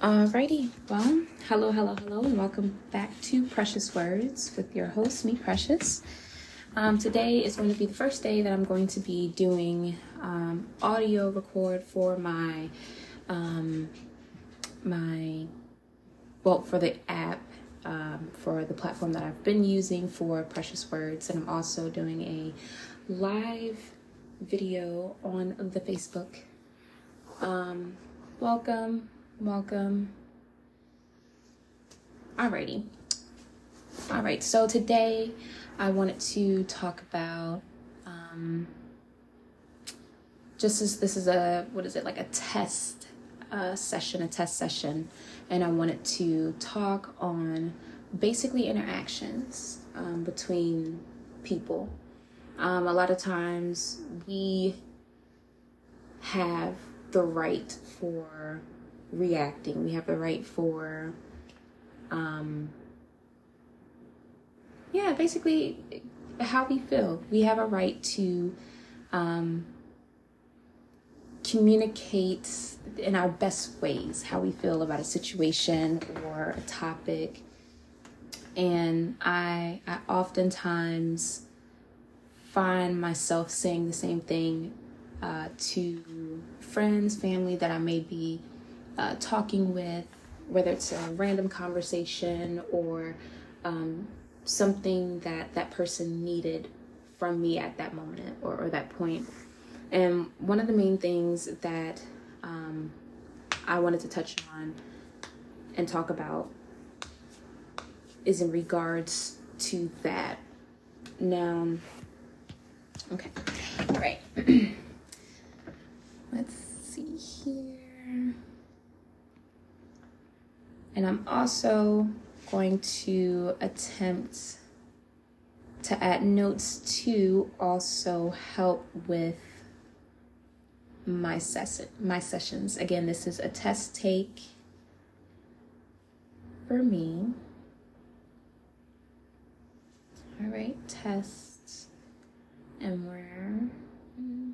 Alrighty, well, hello, hello, hello, and welcome back to Precious Words with your host, me, Precious. Um, today is going to be the first day that I'm going to be doing um, audio record for my um, my well for the app um, for the platform that I've been using for Precious Words, and I'm also doing a live video on the Facebook. Um, welcome, welcome. Alrighty. All right, so today I wanted to talk about um, just as this is a what is it like a test uh, session, a test session, and I wanted to talk on basically interactions um, between people. Um, a lot of times we have the right for reacting. We have the right for um, yeah, basically how we feel. We have a right to um, communicate in our best ways how we feel about a situation or a topic. And I, I oftentimes find myself saying the same thing uh, to friends, family that I may be uh, talking with, whether it's a random conversation or um, something that that person needed from me at that moment or, or that point. And one of the main things that um, I wanted to touch on and talk about is in regards to that. Now, okay, all right. Let's see here. And I'm also going to attempt to add notes to also help with my session my sessions. Again, this is a test take for me. All right, test and where mm,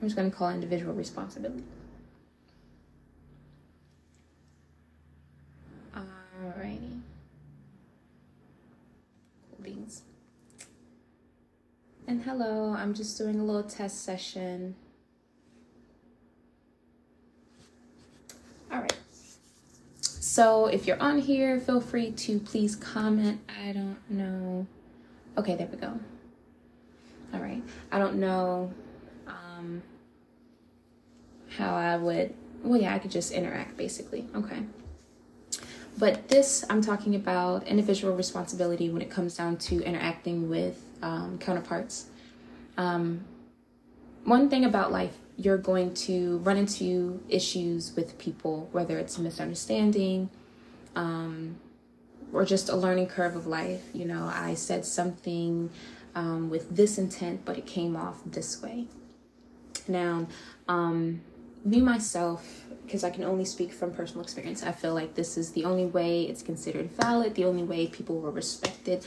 I'm just going to call individual responsibility. Alrighty. Cool beans. And hello, I'm just doing a little test session. Alright. So if you're on here, feel free to please comment. I don't know. Okay, there we go. Alright. I don't know um, how I would. Well, yeah, I could just interact basically. Okay. But this, I'm talking about individual responsibility when it comes down to interacting with um, counterparts. Um, one thing about life, you're going to run into issues with people, whether it's misunderstanding um, or just a learning curve of life. You know, I said something um, with this intent, but it came off this way. Now, um, me myself because i can only speak from personal experience i feel like this is the only way it's considered valid the only way people were respected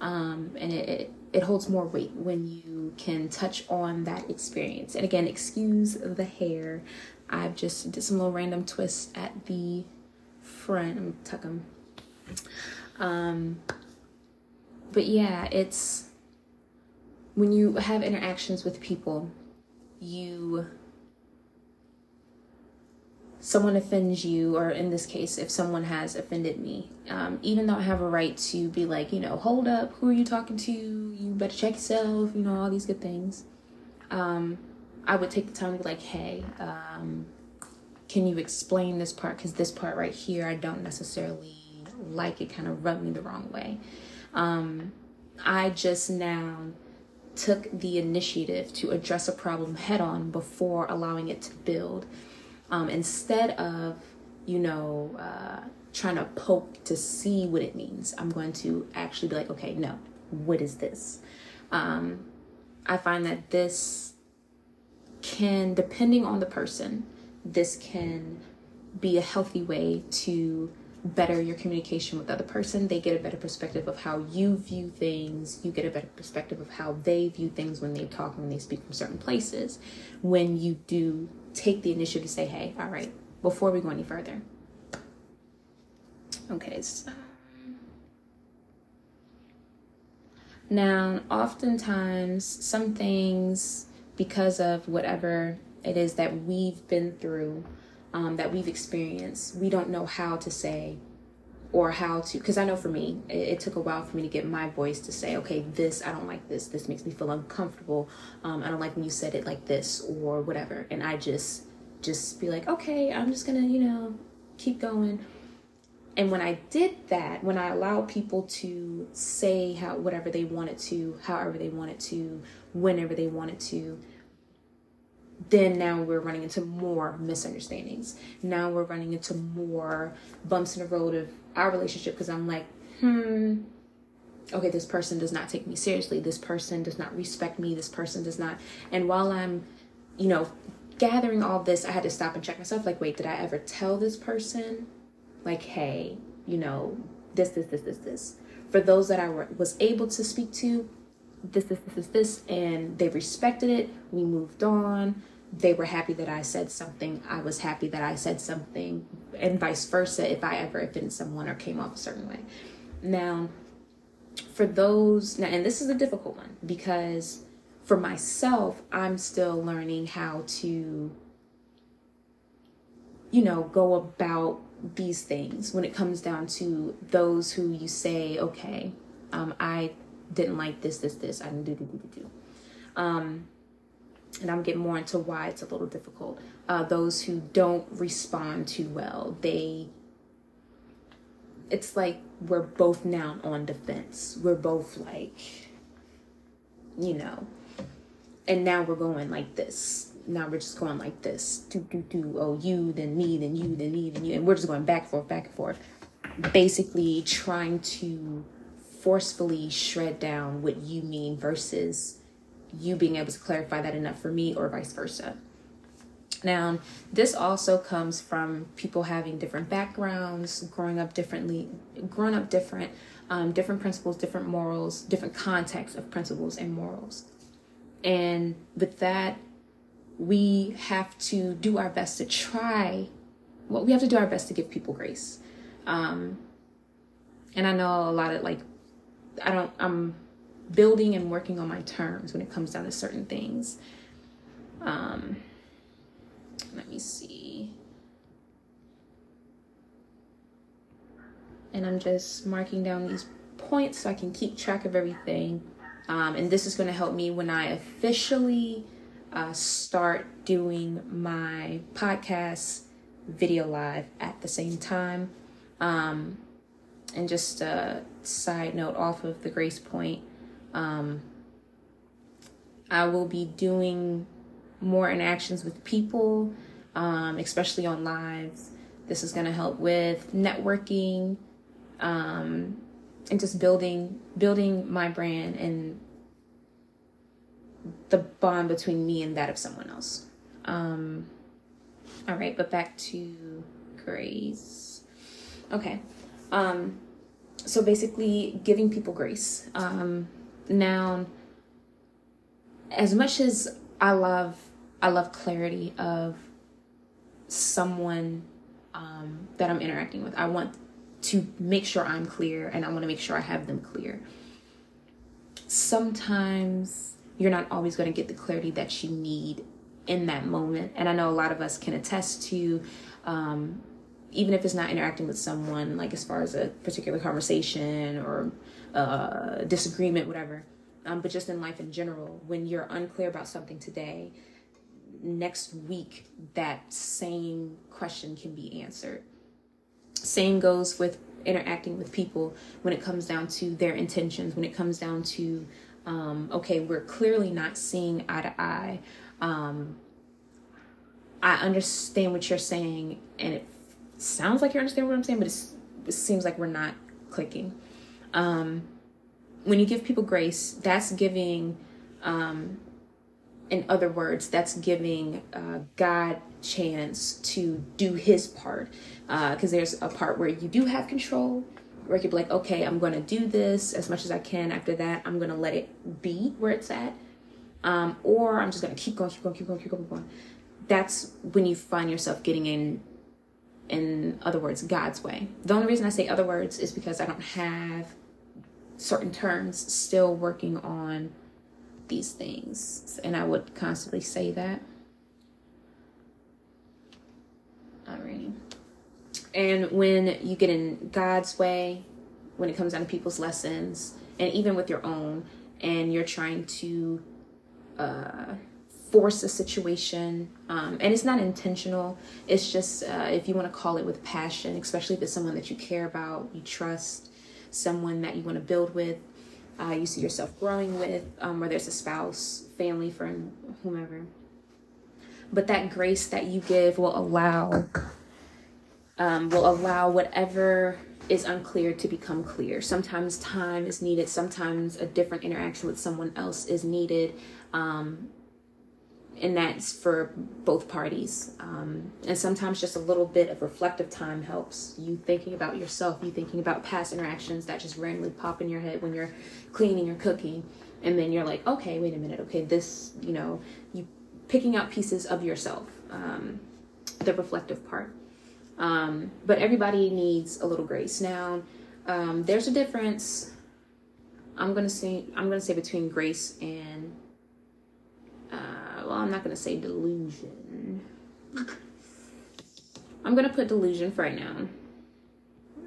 um, and it, it, it holds more weight when you can touch on that experience. And again excuse the hair. I've just did some little random twists at the front. I'm tuck them um, but yeah it's when you have interactions with people you someone offends you, or in this case, if someone has offended me, um, even though I have a right to be like, you know, hold up, who are you talking to? You better check yourself, you know, all these good things. Um, I would take the time to be like, hey, um, can you explain this part? Because this part right here, I don't necessarily like it, kind of rubbed me the wrong way. Um, I just now took the initiative to address a problem head on before allowing it to build um, instead of you know uh, trying to poke to see what it means i'm going to actually be like okay no what is this? Um, i find that this can depending on the person this can be a healthy way to better your communication with the other person. They get a better perspective of how you view things. You get a better perspective of how they view things when they talk when they speak from certain places. When you do take the initiative to say, hey, all right, before we go any further. Okay, so now oftentimes some things because of whatever it is that we've been through, um, that we've experienced, we don't know how to say or how to because i know for me it, it, took a while for me to get my voice to say okay this i don't like this. This makes me feel uncomfortable. Um, i don't like when you said it like this or whatever. And i just just be like okay i'm just gonna you know keep going. And when i did that when i allowed people to say how whatever they wanted to however they wanted to whenever they wanted to then now we're running into more misunderstandings. Now we're running into more bumps in the road of our relationship because I'm like, hmm, okay, this person does not take me seriously. This person does not respect me. This person does not. And while I'm, you know, gathering all this, I had to stop and check myself like, wait, did I ever tell this person, like, hey, you know, this, this, this, this, this? For those that I was able to speak to, this, this, this, this, this, and they respected it. We moved on. They were happy that I said something. I was happy that I said something, and vice versa if I ever offended someone or came off a certain way. Now, for those, now, and this is a difficult one because for myself, I'm still learning how to, you know, go about these things when it comes down to those who you say, okay, um, I didn't like this, this, this. I didn't do, do, do, do, do. Um, and I'm getting more into why it's a little difficult. Uh, those who don't respond too well, they, it's like we're both now on defense. We're both like, you know, and now we're going like this. Now we're just going like this. Do, do, do. Oh, you, then me, then you, then me, then you. And we're just going back and forth, back and forth. Basically trying to forcefully shred down what you mean versus you being able to clarify that enough for me or vice versa. Now, this also comes from people having different backgrounds, growing up differently, growing up different, um, different principles, different morals, different contexts of principles and morals. And with that, we have to do our best to try, well, we have to do our best to give people grace. Um, and I know a lot of like I don't I'm building and working on my terms when it comes down to certain things. Um let me see. And I'm just marking down these points so I can keep track of everything. Um, and this is going to help me when I officially uh, start doing my podcast video live at the same time. Um, and just a side note off of the Grace Point, um, I will be doing more interactions with people, um, especially on lives. This is going to help with networking um, and just building building my brand and the bond between me and that of someone else. Um, all right, but back to Grace. Okay. Um, so basically, giving people grace. Um, now, as much as I love, I love clarity of someone um, that I'm interacting with. I want to make sure I'm clear, and I want to make sure I have them clear. Sometimes you're not always going to get the clarity that you need in that moment, and I know a lot of us can attest to. Um, even if it's not interacting with someone, like as far as a particular conversation or uh, disagreement, whatever, um, but just in life in general, when you're unclear about something today, next week that same question can be answered. Same goes with interacting with people when it comes down to their intentions, when it comes down to, um, okay, we're clearly not seeing eye to eye. Um, I understand what you're saying, and it sounds like you understand what I'm saying, but it seems like we're not clicking. Um, when you give people grace, that's giving, um, in other words, that's giving uh, God chance to do His part. Because uh, there's a part where you do have control, where you're like, okay, I'm going to do this as much as I can. After that, I'm going to let it be where it's at. Um, or I'm just going to keep going, keep going, keep going, keep going, keep going. That's when you find yourself getting in in other words, God's way. The only reason I say other words is because I don't have certain terms still working on these things. And I would constantly say that. Alrighty. And when you get in God's way, when it comes down to people's lessons, and even with your own, and you're trying to uh, force a situation, um, and it's not intentional. It's just uh, if you want to call it with passion, especially if it's someone that you care about, you trust, someone that you want to build with, uh, you see yourself growing with, um, whether it's a spouse, family, friend, whomever. But that grace that you give will allow, um, will allow whatever is unclear to become clear. Sometimes time is needed. Sometimes a different interaction with someone else is needed. Um, and that's for both parties. Um, and sometimes just a little bit of reflective time helps you thinking about yourself, you thinking about past interactions that just randomly pop in your head when you're cleaning or cooking. And then you're like, okay, wait a minute, okay, this, you know, you picking out pieces of yourself, um, the reflective part. Um, but everybody needs a little grace. Now, um, there's a difference. I'm gonna say I'm gonna say between grace and I'm not going to say delusion. I'm going to put delusion for right now.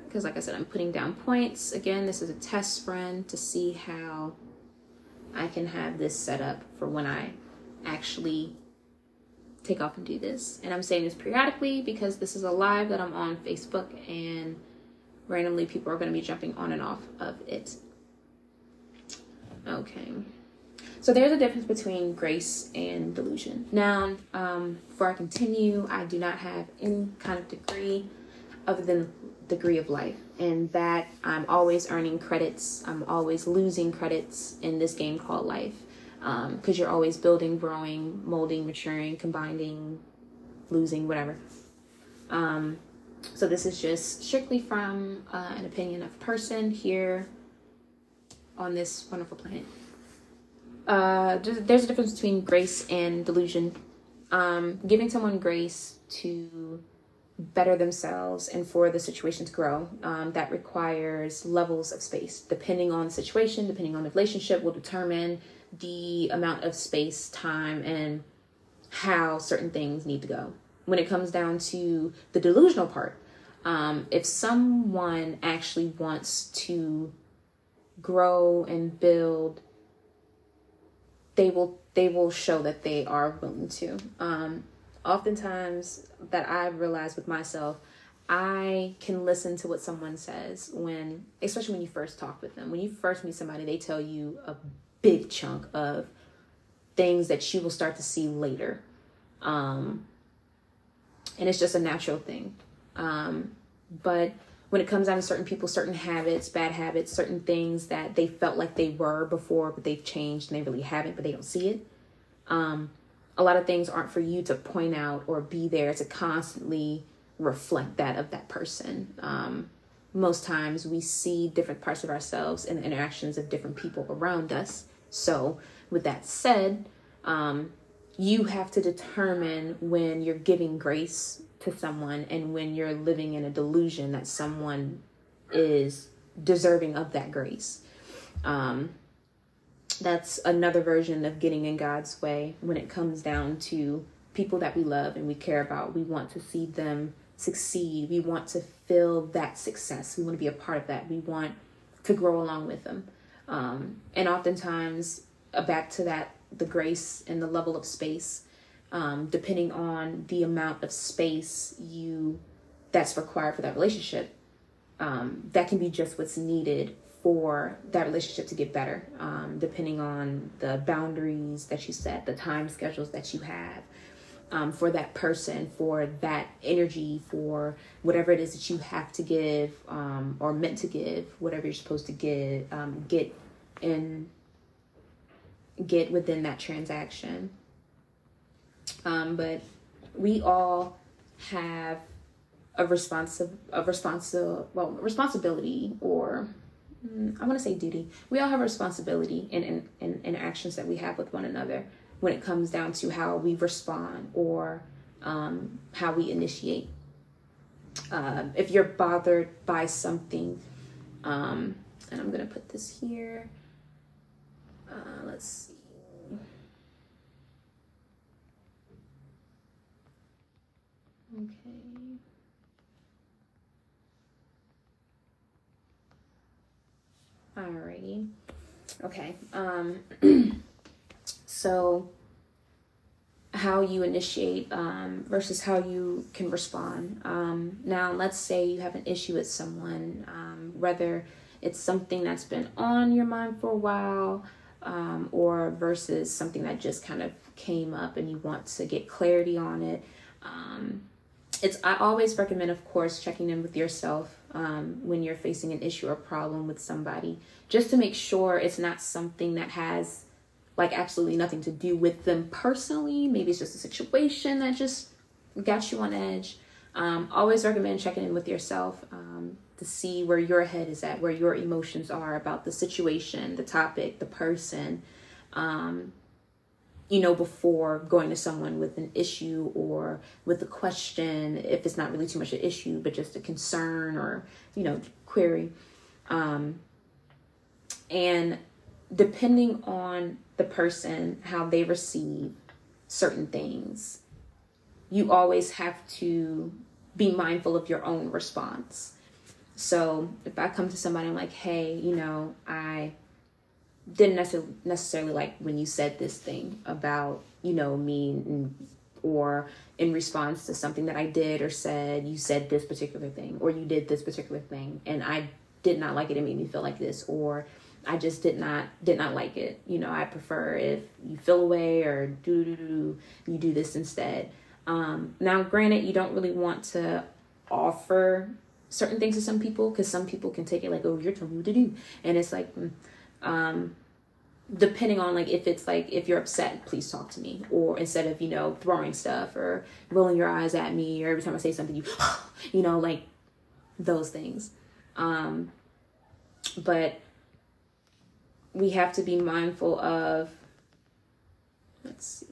Because, like I said, I'm putting down points. Again, this is a test run to see how I can have this set up for when I actually take off and do this. And I'm saying this periodically because this is a live that I'm on Facebook and randomly people are going to be jumping on and off of it. Okay. So there's a difference between grace and delusion. Now, um, before I continue, I do not have any kind of degree other than degree of life, and that I'm always earning credits. I'm always losing credits in this game called life, because um, you're always building, growing, molding, maturing, combining, losing, whatever. Um, so this is just strictly from uh, an opinion of person here on this wonderful planet uh, there's a difference between grace and delusion. Um, giving someone grace to better themselves and for the situation to grow, um, that requires levels of space. Depending on the situation, depending on the relationship, will determine the amount of space, time, and how certain things need to go. When it comes down to the delusional part, um, if someone actually wants to grow and build they will they will show that they are willing to. Um, oftentimes, that I've realized with myself, I can listen to what someone says when, especially when you first talk with them. When you first meet somebody, they tell you a big chunk of things that you will start to see later. Um, and it's just a natural thing. Um, but when it comes down to certain people, certain habits, bad habits, certain things that they felt like they were before, but they've changed and they really haven't, but they don't see it. Um, a lot of things aren't for you to point out or be there to constantly reflect that of that person. Um, most times we see different parts of ourselves in the interactions of different people around us. So, with that said, um, you have to determine when you're giving grace to someone and when you're living in a delusion that someone is deserving of that grace. Um, that's another version of getting in God's way when it comes down to people that we love and we care about. We want to see them succeed. We want to feel that success. We want to be a part of that. We want to grow along with them. Um, and oftentimes, uh, back to that, the grace and the level of space um, depending on the amount of space you that's required for that relationship. Um, that can be just what's needed for that relationship to get better, um, depending on the boundaries that you set, the time schedules that you have um, for that person, for that energy, for whatever it is that you have to give um, or meant to give, whatever you're supposed to give, um, get in, get within that transaction. Um, but we all have a responsive a responsible well responsibility or mm, I want to say duty. We all have responsibility in, in, in interactions that we have with one another when it comes down to how we respond or um, how we initiate. uh, if you're bothered by something, um, and I'm gonna put this here. Uh, let's see. Okay. Alrighty. Okay. Um, so how you initiate um, versus how you can respond. Um, now, let's say you have an issue with someone, um, whether it's something that's been on your mind for a while, um, or versus something that just kind of came up and you want to get clarity on it. Um, it's I always recommend, of course, checking in with yourself um, when you're facing an issue or problem with somebody, just to make sure it's not something that has like absolutely nothing to do with them personally. Maybe it's just a situation that just got you on edge. Um, always recommend checking in with yourself um, to see where your head is at, where your emotions are about the situation, the topic, the person. Um, you know, before going to someone with an issue or with a question, if it's not really too much an issue, but just a concern or, you know, query. Um, and depending on the person, how they receive certain things, you always have to be mindful of your own response. So if I come to somebody, I'm like, hey, you know, I didn't necessarily like when you said this thing about, you know, me or in response to something that I did or said, you said this particular thing or you did this particular thing and I did not like it. It made me feel like this or I just did not did not like it. You know, I prefer if you feel away or do do do you do this instead. Um, now, granted, you don't really want to offer certain things to some people because some people can take it like, oh, you're telling me what to do, and it's like, mm, um, depending on like if it's like if you're upset, please talk to me, or instead of you know throwing stuff or rolling your eyes at me, or every time I say something, you, you know, like those things. Um, but we have to be mindful of let's see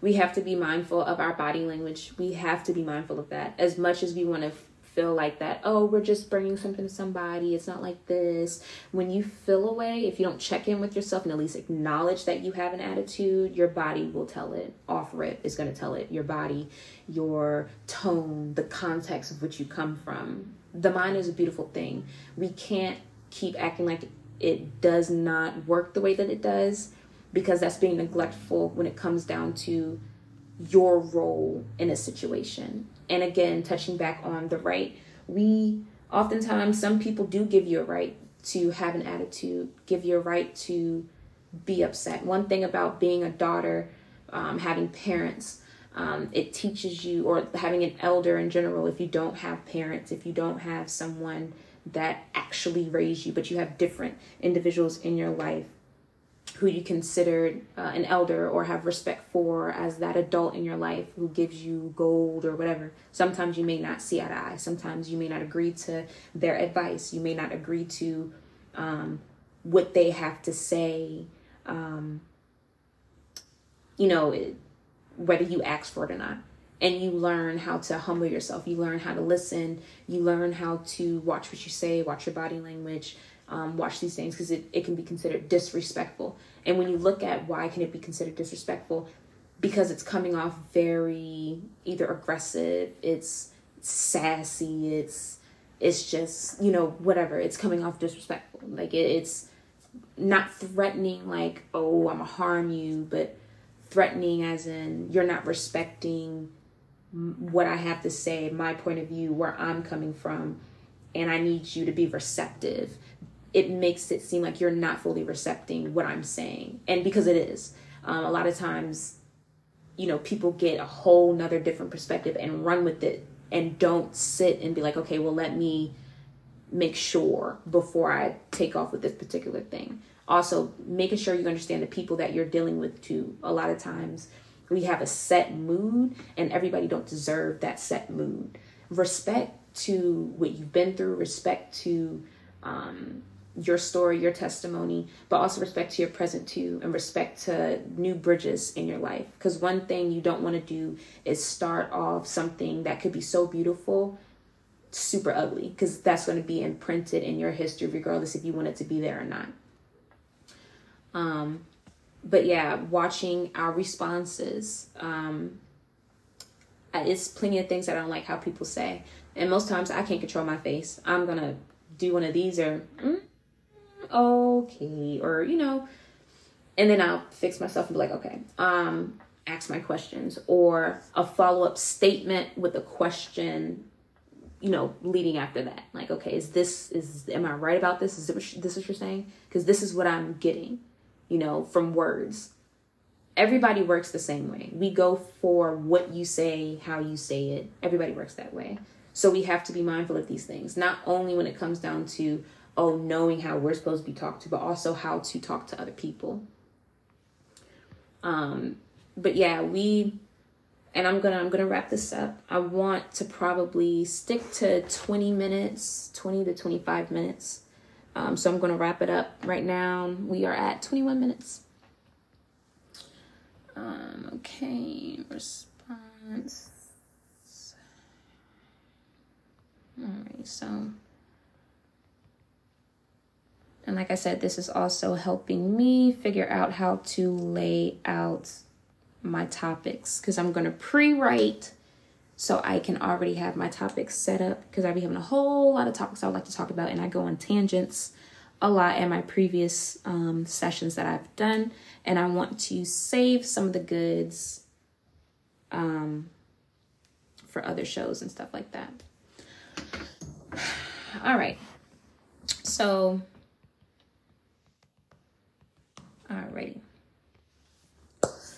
we have to be mindful of our body language. We have to be mindful of that. As much as we want to feel like that oh we're just bringing something to somebody it's not like this. When you feel away if you don't check in with yourself and at least acknowledge that you have an attitude your body will tell it off rip is going to tell it. Your body your tone the context of which you come from. The mind is a beautiful thing. We can't keep acting like it does not work the way that it does because that's being neglectful when it comes down to your role in a situation. And again, touching back on the right, we oftentimes, some people do give you a right to have an attitude, give you a right to be upset. One thing about being a daughter, um, having parents, um, it teaches you, or having an elder in general, if you don't have parents, if you don't have someone that actually raised you, but you have different individuals in your life who you consider uh, an elder or have respect for as that adult in your life who gives you gold or whatever. Sometimes you may not see eye to eye. Sometimes you may not agree to their advice. You may not agree to um, what they have to say. Um, you know, whether you ask for it or not and you learn how to humble yourself you learn how to listen you learn how to watch what you say watch your body language um, watch these things because it, it can be considered disrespectful and when you look at why can it be considered disrespectful because it's coming off very either aggressive it's sassy it's it's just you know whatever it's coming off disrespectful like it, it's not threatening like oh i'm gonna harm you but threatening as in you're not respecting what I have to say, my point of view, where I'm coming from, and I need you to be receptive. It makes it seem like you're not fully recepting what I'm saying. And because it is, um, a lot of times, you know, people get a whole nother different perspective and run with it and don't sit and be like, okay, well, let me make sure before I take off with this particular thing. Also, making sure you understand the people that you're dealing with too. A lot of times, we have a set mood and everybody don't deserve that set mood respect to what you've been through respect to um, your story, your testimony, but also respect to your present too, and respect to new bridges in your life. Because one thing you don't want to do is start off something that could be so beautiful, super ugly, because that's going to be imprinted in your history, regardless if you want it to be there or not. Um, but yeah, watching our responses. Um, it's plenty of things that I don't like how people say, and most times I can't control my face. I'm gonna do one of these or. Mm, okay, or you know, and then I'll fix myself and be like, okay, um, ask my questions or a follow up statement with a question, you know, leading after that. Like, okay, is this is am I right about this? Is this, this what you're saying? Because this is what I'm getting, you know, from words. Everybody works the same way. We go for what you say, how you say it. Everybody works that way. So we have to be mindful of these things, not only when it comes down to oh, knowing how we're supposed to be talked to, but also how to talk to other people. Um, but yeah, we and I'm gonna I'm gonna wrap this up. I want to probably stick to 20 minutes, 20 to 25 minutes. Um, so I'm gonna wrap it up right now. We are at 21 minutes. Um, okay, response. All right, so and like I said, this is also helping me figure out how to lay out my topics because I'm going to pre write so I can already have my topics set up because I'll be having a whole lot of topics I would like to talk about and I go on tangents a lot in my previous um, sessions that I've done. And I want to save some of the goods um, for other shows and stuff like that. All right. So Alrighty.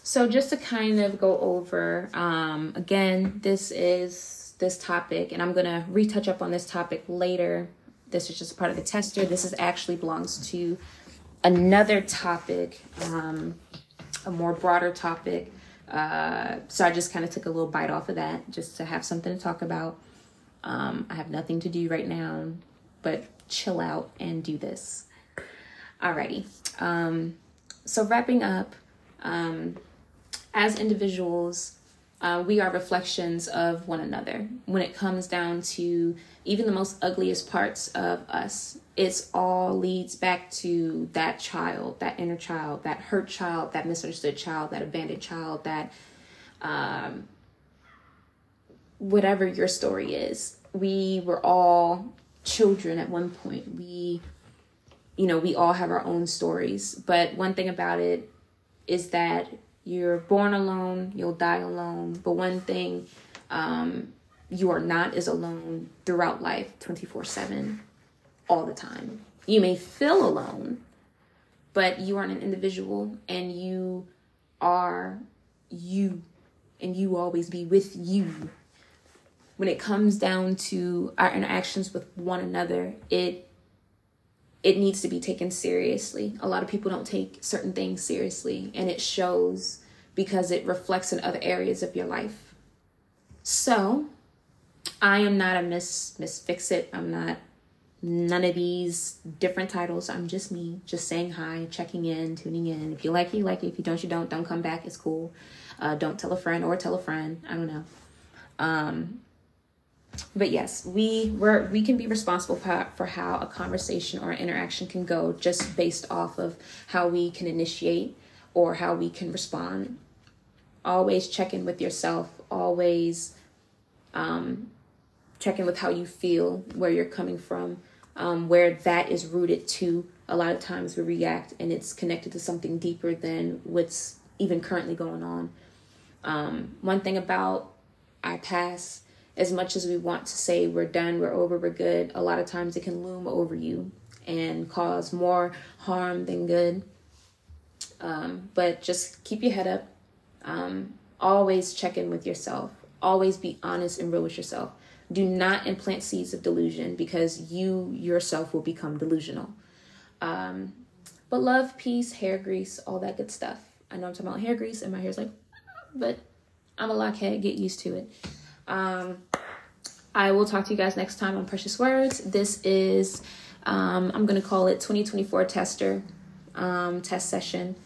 So just to kind of go over, um, again, this is this topic, and I'm gonna retouch up on this topic later. This is just part of the tester. This is actually belongs to another topic, um, a more broader topic. Uh, so I just kind of took a little bite off of that just to have something to talk about. Um, I have nothing to do right now, but chill out and do this. Alrighty. Um, so wrapping up, um, as individuals, uh, we are reflections of one another. When it comes down to even the most ugliest parts of us, it's all leads back to that child, that inner child, that hurt child, that misunderstood child, that abandoned child, that um, whatever your story is. We were all children at one point. We you know, we all have our own stories. But one thing about it is that you're born alone, you'll die alone. But one thing um, you are not is alone throughout life 24 7, all the time. You may feel alone, but you aren't an individual and you are you, and you always be with you. When it comes down to our interactions with one another, it it needs to be taken seriously. A lot of people don't take certain things seriously, and it shows because it reflects in other areas of your life. So, I am not a Miss Miss Fix It. I'm not none of these different titles. I'm just me, just saying hi, checking in, tuning in. If you like it, you like it. If you don't, you don't. Don't come back. It's cool. Uh, don't tell a friend or tell a friend. I don't know. Um, but yes, we we we can be responsible for, for how a conversation or an interaction can go just based off of how we can initiate or how we can respond. Always check in with yourself. Always um, check in with how you feel, where you're coming from, um, where that is rooted to. A lot of times we react and it's connected to something deeper than what's even currently going on. Um, one thing about our past as much as we want to say we're done, we're over, we're good, a lot of times it can loom over you and cause more harm than good. Um, but just keep your head up. Um, always check in with yourself. Always be honest and real with yourself. Do not implant seeds of delusion because you yourself will become delusional. Um, but love, peace, hair grease, all that good stuff. I know I'm talking about hair grease, and my hair's like, but I'm a lockhead. Get used to it. Um, I will talk to you guys next time on Precious Words. This is Um, I'm going to call it 2024 tester um, test session.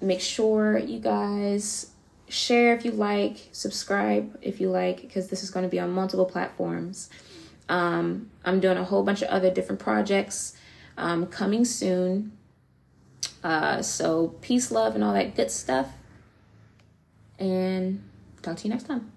Make sure you guys share if you like, subscribe if you like, because this is going to be on multiple platforms. Um, I'm doing a whole bunch of other different projects um, coming soon. Uh, so, peace, love, and all that good stuff. And talk to you next time.